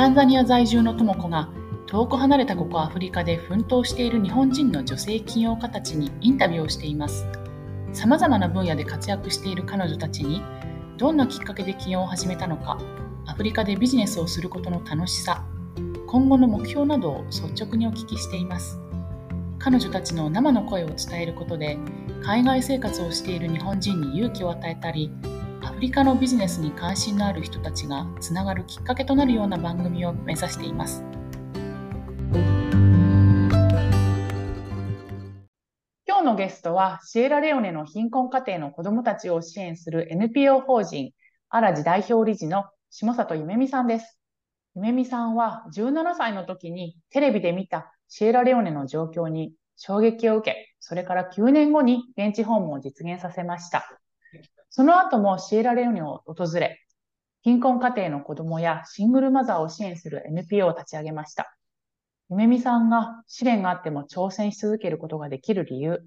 タンザニア在住の智子が遠く離れたここアフリカで奮闘している日本人の女性起業家たちにインタビューをしています。さまざまな分野で活躍している彼女たちにどんなきっかけで起業を始めたのかアフリカでビジネスをすることの楽しさ今後の目標などを率直にお聞きしています。彼女たちの生の声を伝えることで海外生活をしている日本人に勇気を与えたりリカのビジネスに関心のある人たちがつながるきっかけとなるような番組を目指しています今日のゲストはシエラレオネの貧困家庭の子どもたちを支援する NPO 法人アラジ代表理事の下里ゆめみさんですゆめみさんは17歳の時にテレビで見たシエラレオネの状況に衝撃を受け、それから9年後に現地訪問を実現させました。その後もシエラレオネを訪れ、貧困家庭の子供やシングルマザーを支援する NPO を立ち上げました。ゆめみさんが試練があっても挑戦し続けることができる理由、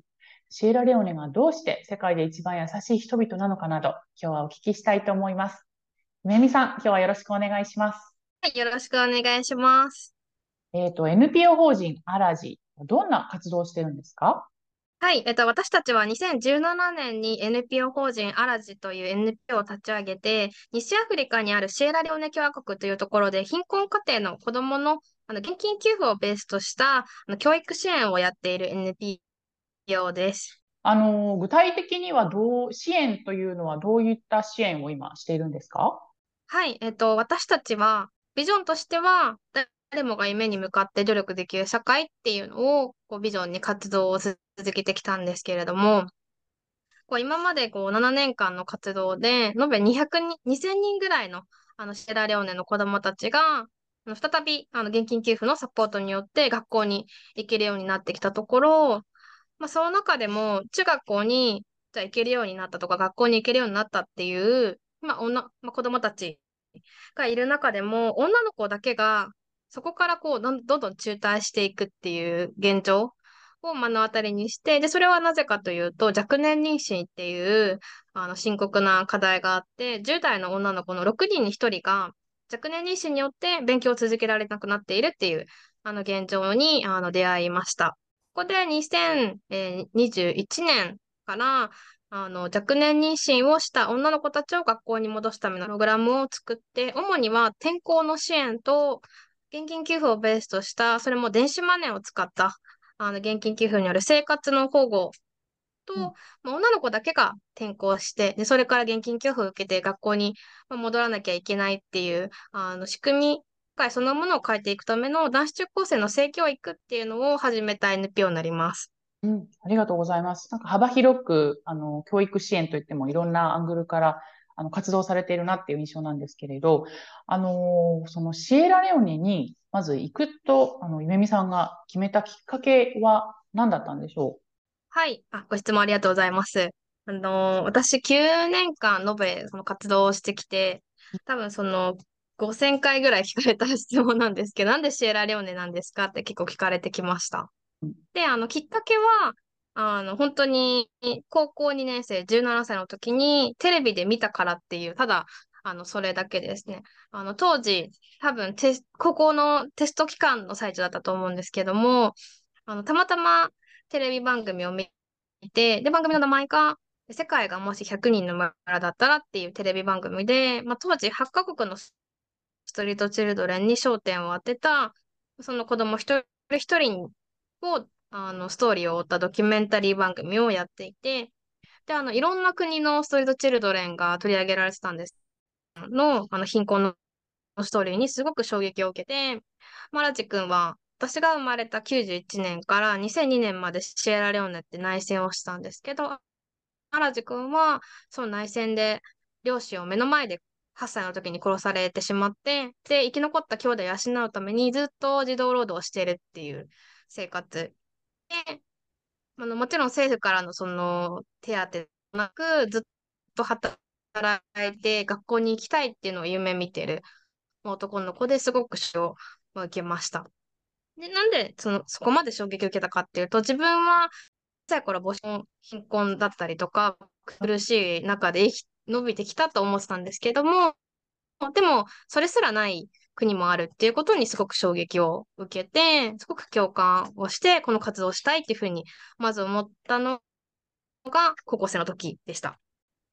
シエラレオネがどうして世界で一番優しい人々なのかなど、今日はお聞きしたいと思います。ゆめみさん、今日はよろしくお願いします。はい、よろしくお願いします。えっ、ー、と、NPO 法人アラジ、どんな活動をしてるんですか？はい、えっと、私たちは2017年に NPO 法人アラジという NPO を立ち上げて、西アフリカにあるシエラレオネ共和国というところで、貧困家庭の子どものあの現金給付をベースとしたあの教育支援をやっている NPO です。あの具体的にはどう支援というのはどういった支援を今しているんですか？はい、えっと、私たちはビジョンとしては、誰もが夢に向かって努力できる社会っていうのをこうビジョンに活動を続けてきたんですけれども、こう今までこう7年間の活動で、延べ2000人ぐらいのあのシェラレオネの子どもたちが、再びあの現金給付のサポートによって学校に行けるようになってきたところ、まあ、その中でも中学校にじゃあ行けるようになったとか学校に行けるようになったっていう、まあ女まあ、子どもたちがいる中でも、女の子だけが、そこからこうどんどん中退していくっていう現状を目の当たりにして、で、それはなぜかというと、若年妊娠っていうあの深刻な課題があって、10代の女の子の6人に1人が若年妊娠によって勉強を続けられなくなっているっていうあの現状にあの出会いました。ここで2021年からあの、若年妊娠をした女の子たちを学校に戻すためのプログラムを作って、主には転校の支援と、現金給付をベースとした、それも電子マネーを使った、あの、現金給付による生活の保護と、うん、まあ、女の子だけが転校して、で、それから現金給付を受けて学校に戻らなきゃいけないっていう、あの、仕組み、会そのものを変えていくための男子中高生の性教育っていうのを始めた NPO になります。うん、ありがとうございます。なんか幅広く、あの、教育支援といってもいろんなアングルから、あの、活動されているなっていう印象なんですけれど、あの、そのシエラレオネに、まず行くと、あの、ゆめみさんが決めたきっかけは何だったんでしょう？はい。あ、ご質問ありがとうございます。あの、私9年間延べその活動をしてきて、多分その5000回ぐらい聞かれた質問なんですけど、なんでシエラレオネなんですかって結構聞かれてきました。で、あの、きっかけは、あの、本当に、高校2年生、17歳の時に、テレビで見たからっていう、ただ、あの、それだけですね。あの、当時、多分高校のテスト期間の最中だったと思うんですけども、あの、たまたまテレビ番組を見て、で、番組の名前が、世界がもし100人の村だったらっていうテレビ番組で、まあ、当時8カ国のストリートチルドレンに焦点を当てた、その子供一人一人を、あの、ストーリーを追ったドキュメンタリー番組をやっていて、で、あの、いろんな国のストリートチルドレンが取り上げられてたんです。の、あの、貧困のストーリーにすごく衝撃を受けて、マラジ君は、私が生まれた91年から2002年までシエラレオネって内戦をしたんですけど、マラジ君は、その内戦で両親を目の前で8歳の時に殺されてしまって、で、生き残った兄弟を養うためにずっと児童労働をしているっていう生活。あのもちろん政府からのその手当なく、ずっと働いて学校に行きたいっていうのを夢見てる男の子ですごく賞を受けました。で、なんでそのそこまで衝撃を受けたかっていうと、自分は小さい頃母子貧困だったりとか、苦しい中で伸びてきたと思ってたんですけども、でも、それすらない国もあるっていうことにすごく衝撃を受けて、すごく共感をして、この活動をしたいっていうふうに、まず思ったのが高校生の時でした。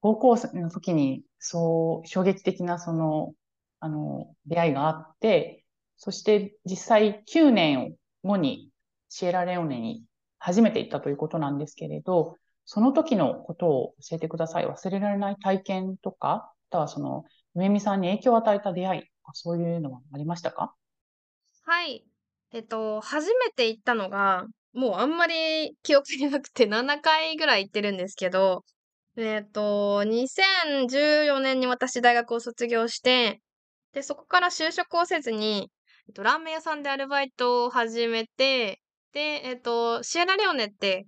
高校生の時に、そう、衝撃的なその、あの、出会いがあって、そして実際9年後にシエラレオネに初めて行ったということなんですけれど、その時のことを教えてください。忘れられない体験とか、あとはその、めみさんに影響を与えた出会いそういうのはありましたか？はい。えっと、初めて行ったのが、もうあんまり記憶になくて7回ぐらい行ってるんですけど、えっと、2014年に私大学を卒業して、で、そこから就職をせずに、えっと、ラーメン屋さんでアルバイトを始めて、で、えっと、シエラレオネって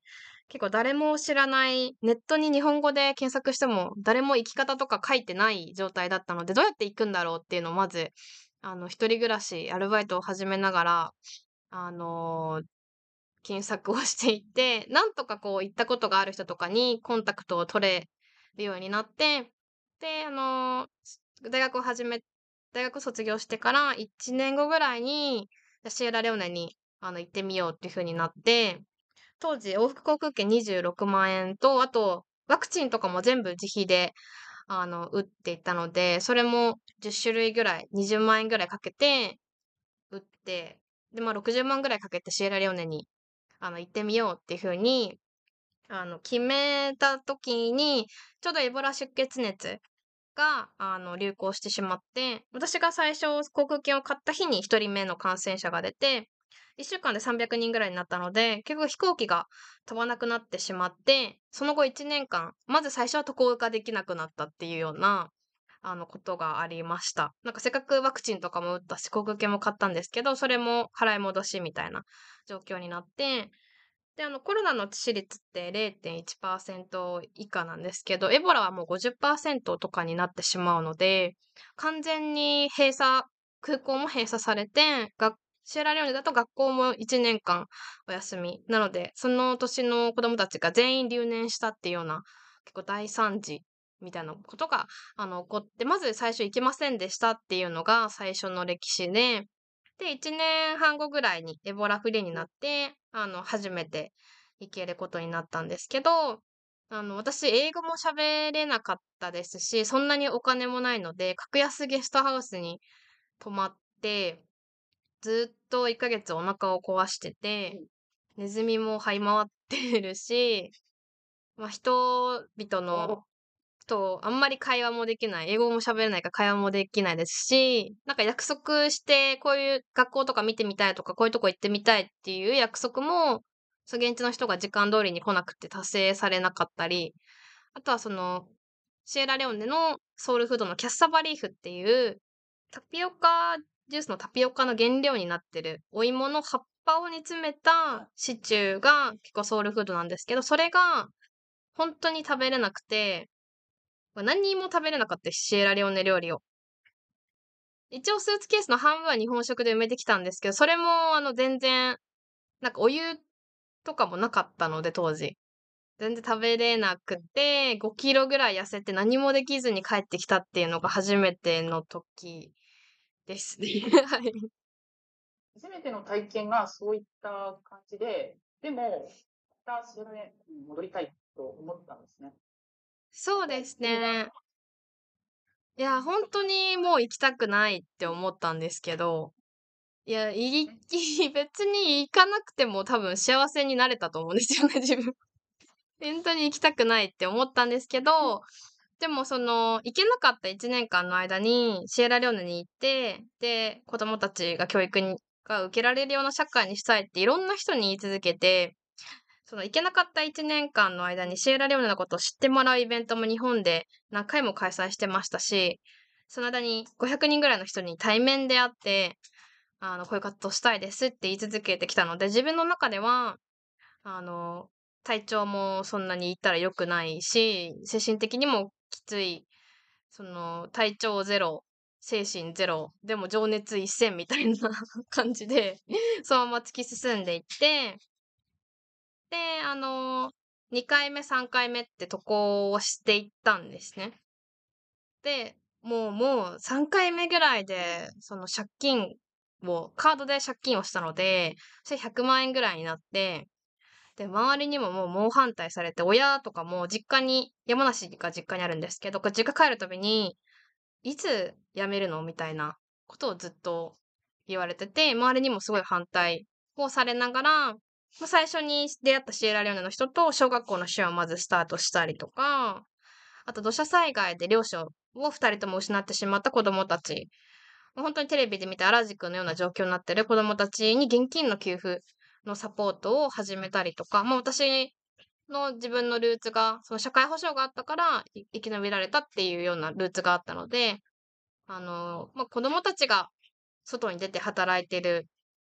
結構誰も知らない、ネットに日本語で検索しても誰も行き方とか書いてない状態だったので、どうやって行くんだろうっていうのをまず、あの、一人暮らし、アルバイトを始めながら、あのー、検索をしていって、なんとかこう行ったことがある人とかにコンタクトを取れるようになって、で、あのー、大学を始め、大学卒業してから1年後ぐらいに、シエラレオネにあの行ってみようっていう風になって、当時往復航空券26万円と、あとワクチンとかも全部自費であの打っていたので、それも10種類ぐらい、20万円ぐらいかけて打って、で、まあ60万ぐらいかけてシエラレオネにあの行ってみようっていう風にあの決めた時に、ちょうどエボラ出血熱があの流行してしまって、私が最初航空券を買った日に1人目の感染者が出て、1週間で300人ぐらいになったので、結局飛行機が飛ばなくなってしまって、その後1年間、まず最初は渡航ができなくなったっていうような、あの、ことがありました。なんかせっかくワクチンとかも打ったし、航空券も買ったんですけど、それも払い戻しみたいな状況になって、で、あの、コロナの致死率って0.1%以下なんですけど、エボラはもう50%とかになってしまうので、完全に閉鎖、空港も閉鎖されて、学シエラレオネだと学校も1年間お休み。なので、その年の子供たちが全員留年したっていうような、結構大惨事みたいなことが、あの、起こって、まず最初行けませんでしたっていうのが最初の歴史で、で、1年半後ぐらいにエボラフリーになって、あの、初めて行けることになったんですけど、あの、私、英語も喋れなかったですし、そんなにお金もないので、格安ゲストハウスに泊まって、ずっと1ヶ月お腹を壊してて、ネズミも這い回ってるし、まあ、人々のとあんまり会話もできない、英語も喋れないから会話もできないですし、なんか約束して、こういう学校とか見てみたいとか、こういうとこ行ってみたいっていう約束も、その現地の人が時間通りに来なくて達成されなかったり、あとはその、シエラレオネのソウルフードのキャッサバリーフっていう、タピオカジュースのタピオカの原料になってるお芋の葉っぱを煮詰めたシチューが結構ソウルフードなんですけど、それが本当に食べれなくて、何にも食べれなかったシエラレオネ料理を。一応スーツケースの半分は日本食で埋めてきたんですけど、それもあの全然、なんかお湯とかもなかったので当時。全然食べれなくて、5キロぐらい痩せて何もできずに帰ってきたっていうのが初めての時ですね。はい。初めての体験がそういった感じで、でも、またそれに戻りたいと思ったんですね。そうですね。いや、本当にもう行きたくないって思ったんですけど、いや、い 別に行かなくても多分幸せになれたと思うんですよね、自分。本当に行きたくないって思ったんですけど、でもその、行けなかった1年間の間に、シエラレオネに行って、で、子供たちが教育が受けられるような社会にしたいっていろんな人に言い続けて、その行けなかった1年間の間にシエラレオネのことを知ってもらうイベントも日本で何回も開催してましたし、その間に500人ぐらいの人に対面で会って、あの、こういう活動したいですって言い続けてきたので、自分の中では、あの、体調もそんなに言ったら良くないし、精神的にもきつい、その、体調ゼロ、精神ゼロ、でも情熱一線みたいな 感じでそのまま突き進んでいって、で、あの2回目、3回目って渡航をしていったんですね。で、もう、もう3回目ぐらいで、その借金を、カードで借金をしたので、それ100万円ぐらいになって、で、周りにももう猛反対されて、親とかも実家に、山梨が実家にあるんですけど、実家帰るたびに、いつ辞めるのみたいなことをずっと言われてて、周りにもすごい反対をされながら、最初に出会ったシエラレオネの人と小学校の支援をまずスタートしたりとか、あと土砂災害で両親を二人とも失ってしまった子供たち、本当にテレビで見てアラジ君のような状況になってる子供たちに現金の給付のサポートを始めたりとか、もう私の自分のルーツが、その社会保障があったから生き延びられたっていうようなルーツがあったので、あの、まあ、子供たちが外に出て働いてる。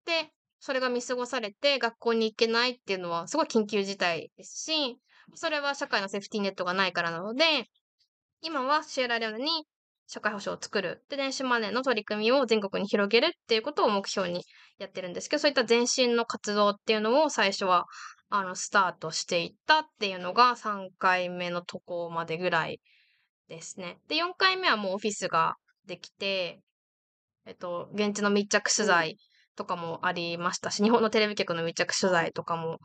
で、それが見過ごされて学校に行けないっていうのはすごい緊急事態ですし、それは社会のセーフティーネットがないからなので、今はシエラレオネに社会保障を作る。で、電子マネーの取り組みを全国に広げるっていうことを目標にやってるんですけど、そういった前身の活動っていうのを最初は、あの、スタートしていったっていうのが3回目のとこまでぐらいですね。で、4回目はもうオフィスができて、えっと、現地の密着取材とかもありましたし、日本のテレビ局の密着取材とかも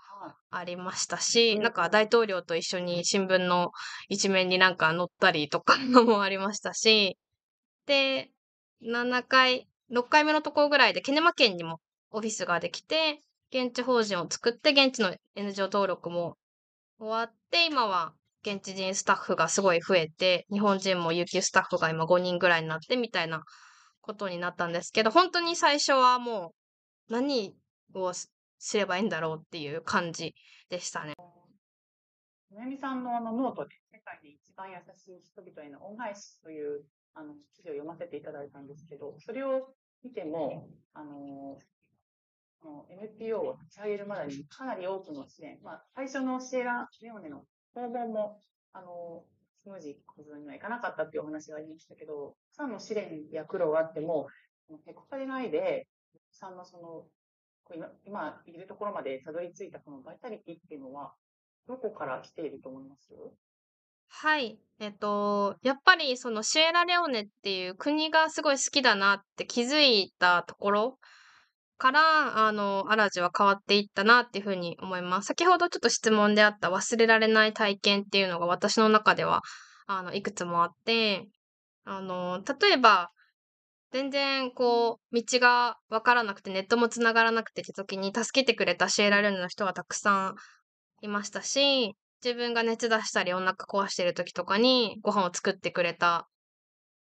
ありましたし、なんか大統領と一緒に新聞の一面になんか載ったりとかもありましたし、で、7回、6回目のところぐらいで、ケネマ県にもオフィスができて、現地法人を作って、現地の NGO 登録も終わって、今は現地人スタッフがすごい増えて、日本人も有給スタッフが今5人ぐらいになってみたいなことになったんですけど、本当に最初はもう何をすればいいんだろうっていう感じでしたね。夢美さんのあのノートで世界で一番優しい人々への恩返しというあの記事を読ませていただいたんですけど、それを見ても、あの、NPO を立ち上げるまでにかなり多くの支援、まあ、最初のシエラレオネの訪問も、あの、スムージー小僧にはいかなかったっていうお話がありましたけど、たくさんの試練や苦労があっても、へこたれないで、さんのその、今いるところまでたどり着いたこのバイタリティっていうのは、どこから来ていると思います？はい。えっと、やっぱりそのシエラレオネっていう国がすごい好きだなって気づいたところから、あの、アラジは変わっていったなっていうふうに思います。先ほどちょっと質問であった忘れられない体験っていうのが私の中では、あの、いくつもあって、あの、例えば、全然こう、道がわからなくて、ネットも繋がらなくてって時に助けてくれたシエラレオネの人がたくさんいましたし、自分が熱出したりお腹壊してる時とかにご飯を作ってくれた、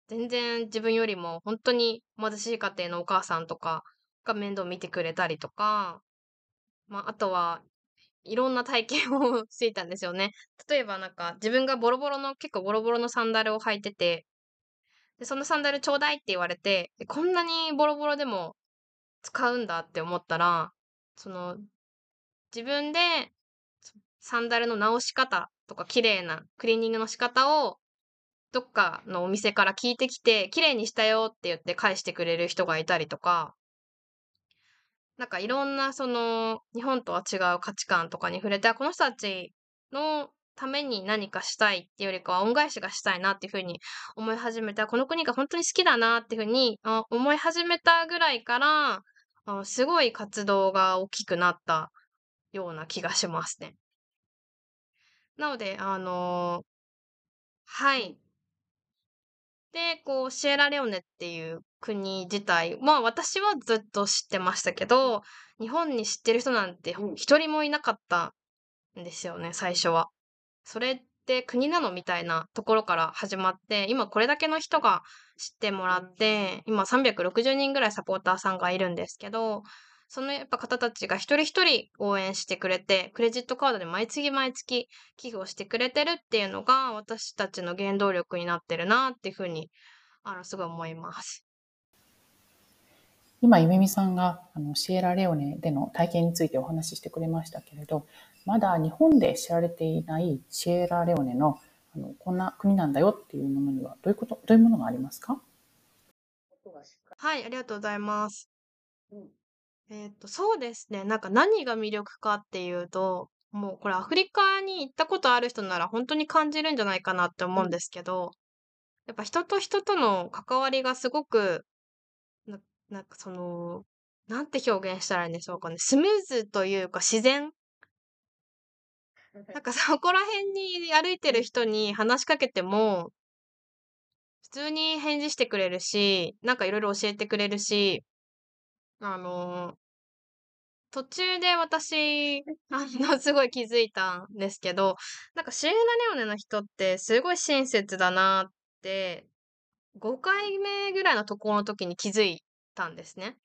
全然自分よりも本当に貧しい家庭のお母さんとかが面倒見てくれたりとか、まあ、あとは、いろんな体験を していたんですよね。例えばなんか自分がボロボロの、結構ボロボロのサンダルを履いてて、で、そのサンダルちょうだいって言われて、こんなにボロボロでも使うんだって思ったら、その、自分でサンダルの直し方とか綺麗なクリーニングの仕方をどっかのお店から聞いてきて、綺麗にしたよって言って返してくれる人がいたりとか、なんかいろんなその日本とは違う価値観とかに触れて、この人たちのために何かしたいっていうよりかは恩返しがしたいなっていうふうに思い始めた、この国が本当に好きだなっていうふうに思い始めたぐらいから、すごい活動が大きくなったような気がしますね。なので、あの、はい。で、こう、シエラレオネっていう国自体、まあ私はずっと知ってましたけど、日本に知ってる人なんて一人もいなかったんですよね、最初は。それって国なの？みたいなところから始まって、今これだけの人が知ってもらって、今360人ぐらいサポーターさんがいるんですけど、そのやっぱ方たちが一人一人応援してくれて、クレジットカードで毎月毎月寄付をしてくれてるっていうのが私たちの原動力になってるなっていうふうに、あの、すごい思います。今、ゆめみさんがあのシエラレオネでの体験についてお話ししてくれましたけれど、まだ日本で知られていないシエラレオネのあのこんな国なんだよっていうものにはどういうこと、どういうものがありますか？はい、ありがとうございます。うんえっと、そうですね。なんか何が魅力かっていうと、もうこれアフリカに行ったことある人なら本当に感じるんじゃないかなって思うんですけど、やっぱ人と人との関わりがすごく、ななんかその、なんて表現したらいいんでしょうかね。スムーズというか自然なんか そこら辺に歩いてる人に話しかけても、普通に返事してくれるし、なんかいろいろ教えてくれるし、あの、途中で私、あの、すごい気づいたんですけど、なんかシエラレオネの人ってすごい親切だなって、5回目ぐらいの渡航の時に気づいたんですね。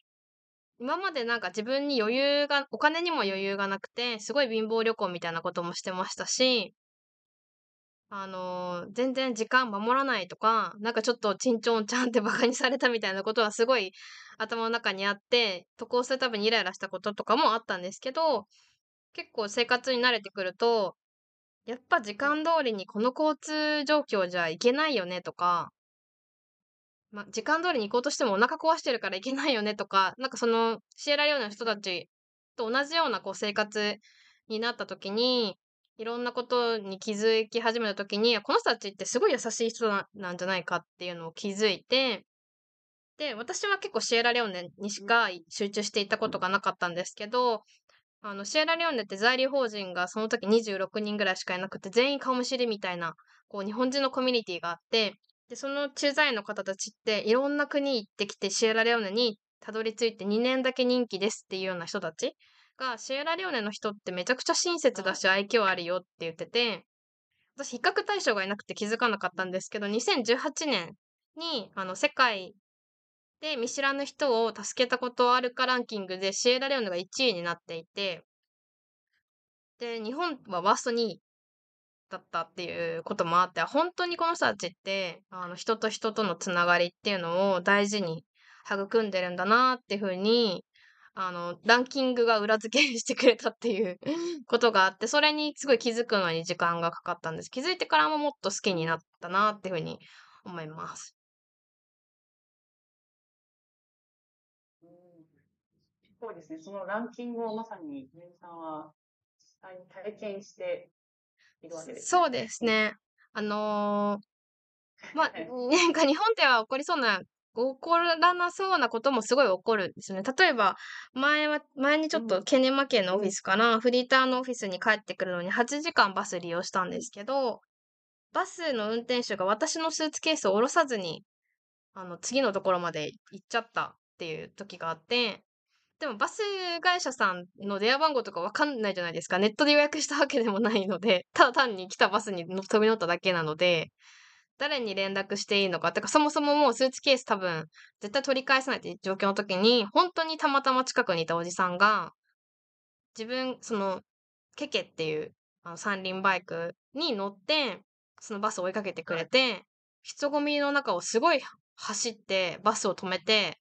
今までなんか自分に余裕が、お金にも余裕がなくて、すごい貧乏旅行みたいなこともしてましたし、あのー全然時間守らないとか、なんかちょっとチンチョンちゃんってバカにされたみたいなことはすごい頭の中にあって、渡航するたびにイライラしたこととかもあったんですけど、結構生活に慣れてくると、やっぱ時間通りにこの交通状況じゃいけないよねとか、ま、時間通りに行こうとしてもお腹壊してるからいけないよねとか、なんかそのシエラレオネの人たちと同じようなこう生活になった時に、いろんなことに気づき始めた時に、この人たちってすごい優しい人ななんじゃないかっていうのを気づいて、で、私は結構シエラレオネにしか集中していたことがなかったんですけど、あの、シエラレオネって在留邦人がその時26人ぐらいしかいなくて、全員顔見知りみたいな、こう日本人のコミュニティがあって、で、その駐在員の方たちっていろんな国行ってきてシエラレオネにたどり着いて2年だけ任期ですっていうような人たちが、シエラレオネの人ってめちゃくちゃ親切だし愛嬌あるよって言ってて、私比較対象がいなくて気づかなかったんですけど、2018年にあの世界で見知らぬ人を助けたことあるかランキングでシエラレオネが1位になっていて、で、日本はワースト2位だったっていうこともあって、本当にこの人たちって、あの、人と人とのつながりっていうのを大事に育んでるんだなっていうふうに、あの、ランキングが裏付けしてくれたっていうことがあって、それにすごい気づくのに時間がかかったんです。気づいてからももっと好きになったなっていうふうに思います。うんそうですね。そのランキングをまさに、ゆさんは実際に体験しているわけですね。そうですね。あのーまあ、なんか日本では起こりそうな、起こらなそうなこともすごい起こるんですよね。例えば、前は、前にちょっとケネマ県のオフィスからフリーターのオフィスに帰ってくるのに8時間バス利用したんですけど、バスの運転手が私のスーツケースを下ろさずに、あの、次のところまで行っちゃったっていう時があって、でもバス会社さんの電話番号とかわかんないじゃないですか。ネットで予約したわけでもないので、ただ単に来たバスにの飛び乗っただけなので、誰に連絡していいのか。てか、そもそももうスーツケース多分、絶対取り返さないっていう状況の時に、本当にたまたま近くにいたおじさんが、自分、その、ケケっていうあの三輪バイクに乗って、そのバスを追いかけてくれて、人混みの中をすごい走って、バスを止めて、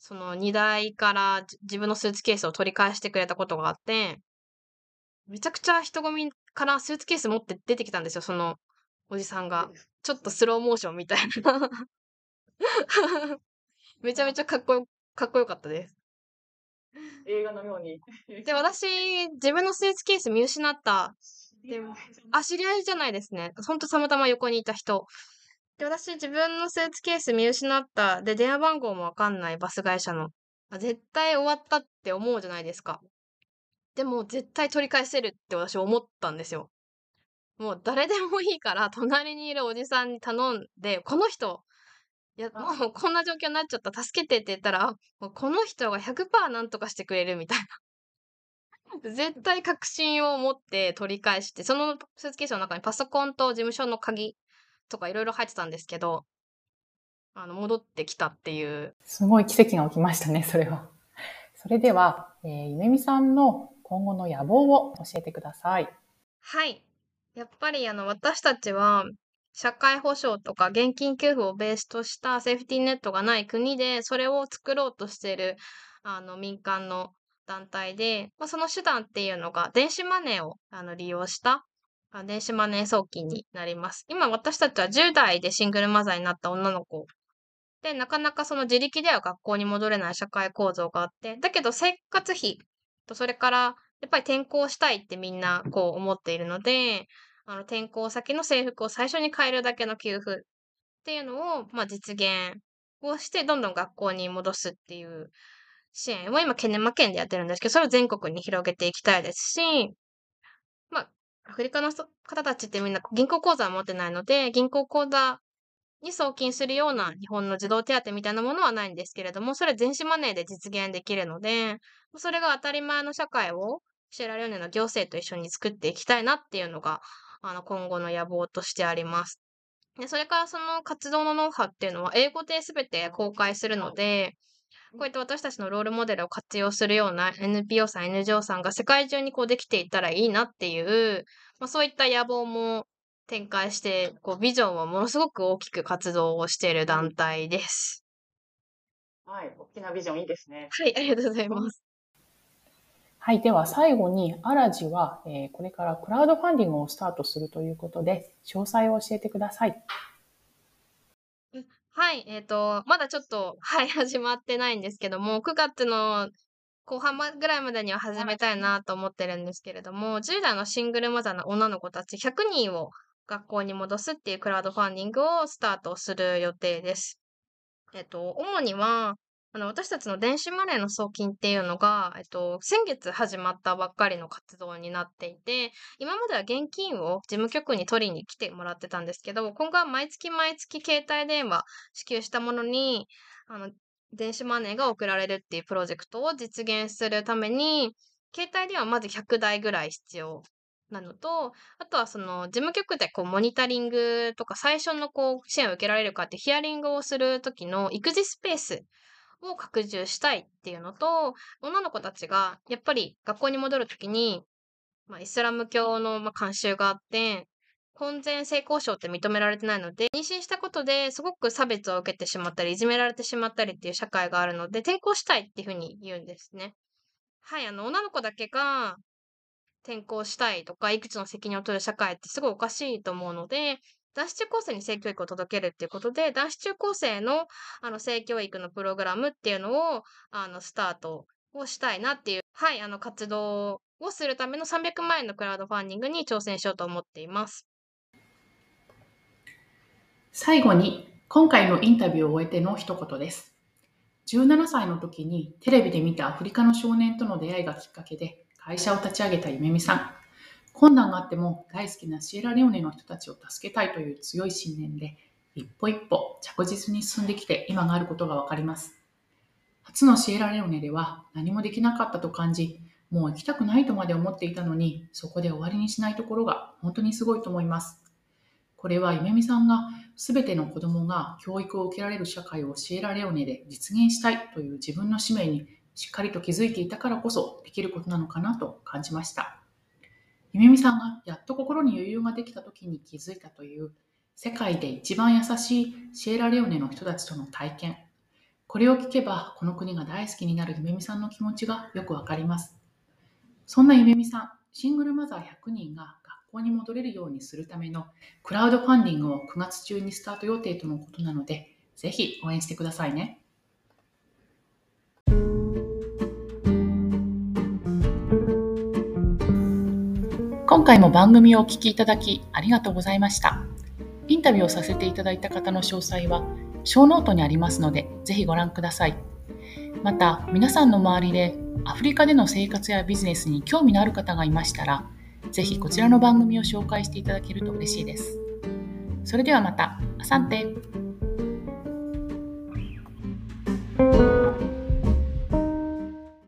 その荷台からじ自分のスーツケースを取り返してくれたことがあって、めちゃくちゃ人混みからスーツケース持って出てきたんですよ、そのおじさんが。ちょっとスローモーションみたいな。めちゃめちゃかっこよ、かっこよかったです。映画のように。で、私、自分のスーツケース見失った。でも、あ、知り合いじゃないですね。ほんとたまたま横にいた人。で、私、自分のスーツケース見失った。で、電話番号もわかんないバス会社の。あ絶対終わったって思うじゃないですか。でも、絶対取り返せるって私思ったんですよ。もう誰でもいいから、隣にいるおじさんに頼んで、この人、いや、あもうこんな状況になっちゃった、助けてって言ったら、あもうこの人が100%なんとかしてくれるみたいな。絶対確信を持って取り返して、そのスーツケースの中にパソコンと事務所の鍵とかいろいろ入ってたんですけど、あの、戻ってきたっていう。すごい奇跡が起きましたね、それは。それでは、えーゆめみさんの今後の野望を教えてください。はい。やっぱりあの、私たちは、社会保障とか現金給付をベースとしたセーフティーネットがない国で、それを作ろうとしている、あの、民間の団体で、まあ、その手段っていうのが、電子マネーをあの利用した、あ電子マネー送金になります。今私たちは10代でシングルマザーになった女の子で、なかなかその自力では学校に戻れない社会構造があって、だけど生活費とそれから、やっぱり転校したいってみんなこう思っているので、あの転校先の制服を最初に買えるだけの給付っていうのを、まあ、実現をして、どんどん学校に戻すっていう支援を今、ケネマ県でやってるんですけど、それを全国に広げていきたいですし、まあ、アフリカの方たちってみんな銀行口座を持ってないので、銀行口座に送金するような日本の児童手当みたいなものはないんですけれども、それは電子マネーで実現できるので、それが当たり前の社会をシェラレオネの行政と一緒に作っていきたいなっていうのが、あの、今後の野望としてあります。で、それからその活動のノウハウっていうのは英語で全て公開するので、こういった私たちのロールモデルを活用するような NPO さん、NGO さんが世界中にこうできていたらいいなっていう、まあ、そういった野望も展開して、こうビジョンをものすごく大きく活動をしている団体です。はい、大きなビジョンいいですね。はい、ありがとうございます。はい。では最後に、アラジは、えー、これからクラウドファンディングをスタートするということで、詳細を教えてください。はい。えっ、ー、と、まだちょっと、はい、始まってないんですけども、9月の後半ぐらいまでには始めたいなと思ってるんですけれども、10代のシングルマザーの女の子たち100人を学校に戻すっていうクラウドファンディングをスタートする予定です。えっと、主には、あの、私たちの電子マネーの送金っていうのが、えっと、先月始まったばっかりの活動になっていて、今までは現金を事務局に取りに来てもらってたんですけど、今後は毎月毎月携帯電話支給したものに、あの、電子マネーが送られるっていうプロジェクトを実現するために、携帯電話まず100台ぐらい必要なのと、あとはその事務局でこうモニタリングとか最初のこう支援を受けられるかってヒアリングをするときの育児スペースを拡充したいっていうのと、女の子たちがやっぱり学校に戻るときに、まあ、イスラム教のまあ慣習があって、婚前性交渉って認められてないので、妊娠したことですごく差別を受けてしまったり、いじめられてしまったりっていう社会があるので、転校したいっていうふうに言うんですね。はい、あの、女の子だけが転校したいとか、いくつの責任を取る社会ってすごいおかしいと思うので、男子中高生に性教育を届けるっていうことで、男子中高生のあの性教育のプログラムっていうのをあのスタートをしたいなっていう、はい、あの活動をするための300万円のクラウドファンディングに挑戦しようと思っています。最後に、今回のインタビューを終えての一言です。17歳の時にテレビで見たアフリカの少年との出会いがきっかけで会社を立ち上げた夢見さん。困難があっても大好きなシエラレオネの人たちを助けたいという強い信念で、一歩一歩着実に進んできて今があることがわかります。初のシエラレオネでは何もできなかったと感じ、もう行きたくないとまで思っていたのに、そこで終わりにしないところが本当にすごいと思います。これは夢見さんが全ての子供が教育を受けられる社会をシエラレオネで実現したいという自分の使命にしっかりと気づいていたからこそできることなのかなと感じました。ゆめみさんがやっと心に余裕ができた時に気づいたという世界で一番優しいシエラレオネの人たちとの体験。これを聞けばこの国が大好きになるゆめみさんの気持ちがよくわかります。そんなゆめみさん、シングルマザー100人が学校に戻れるようにするためのクラウドファンディングを9月中にスタート予定とのことなので、ぜひ応援してくださいね。今回も番組をお聴きいただきありがとうございました。インタビューをさせていただいた方の詳細は、 show note にありますので、ぜひご覧ください。また、皆さんの周りでアフリカでの生活やビジネスに興味のある方がいましたら、ぜひこちらの番組を紹介していただけると嬉しいです。それではまた、 asante。